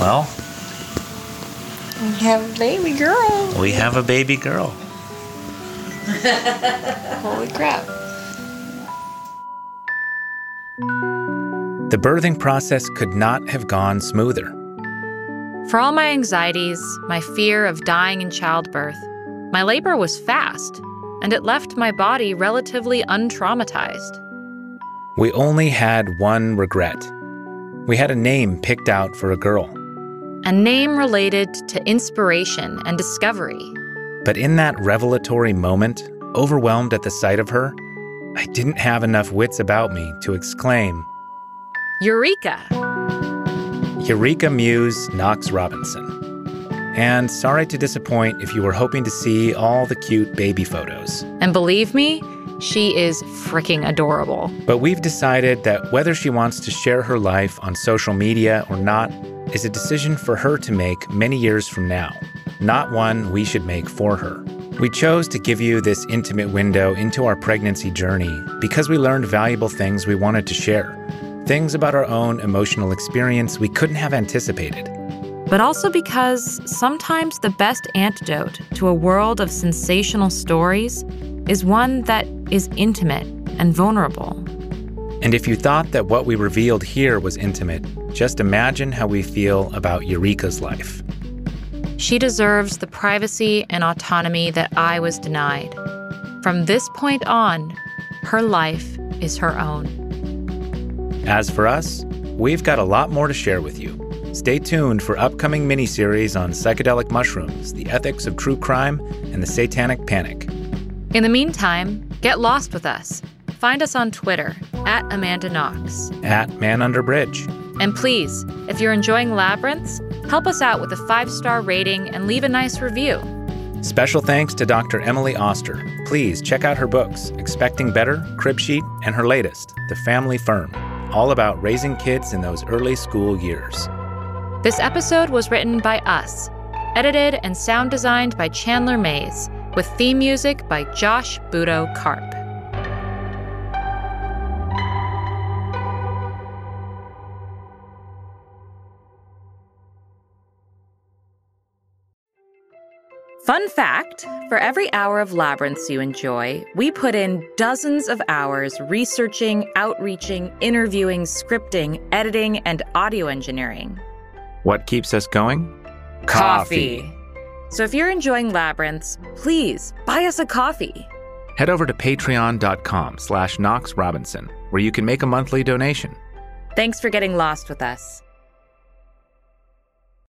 Well, We have a baby girl. we have a baby girl. Holy crap. The birthing process could not have gone smoother. For all my anxieties, my fear of dying in childbirth, my labor was fast. and it left my body relatively untraumatized. We only had one regret. We had a name picked out for a girl. A name related to inspiration and discovery. But in that revelatory moment, overwhelmed at the sight of her, I didn't have enough wits about me to exclaim, Eureka! Eureka Muse Knox Robinson. And sorry to disappoint if you were hoping to see all the cute baby photos. And believe me, she is freaking adorable. But we've decided that whether she wants to share her life on social media or not is a decision for her to make many years from now, not one we should make for her. We chose to give you this intimate window into our pregnancy journey because we learned valuable things we wanted to share, things about our own emotional experience we couldn't have anticipated. But also because sometimes the best antidote to a world of sensational stories is one that is intimate and vulnerable. And if you thought that what we revealed here was intimate, just imagine how we feel about Eureka's life. She deserves the privacy and autonomy that I was denied. From this point on, her life is her own. As for us, we've got a lot more to share with you. Stay tuned for upcoming miniseries on psychedelic mushrooms, the ethics of true crime, and the satanic panic. In the meantime, get lost with us. Find us on Twitter at Amanda Knox. At Man Under Bridge. And please, if you're enjoying Labyrinths, help us out with a five star rating and leave a nice review. Special thanks to Dr. Emily Oster. Please check out her books, Expecting Better, Cribsheet, and her latest, The Family Firm, all about raising kids in those early school years. This episode was written by us, edited and sound designed by Chandler Mays, with theme music by Josh Budo Karp. Fun fact for every hour of Labyrinths you enjoy, we put in dozens of hours researching, outreaching, interviewing, scripting, editing, and audio engineering. What keeps us going? Coffee. So if you're enjoying Labyrinths, please buy us a coffee. Head over to patreon.com slash Knox Robinson, where you can make a monthly donation. Thanks for getting lost with us.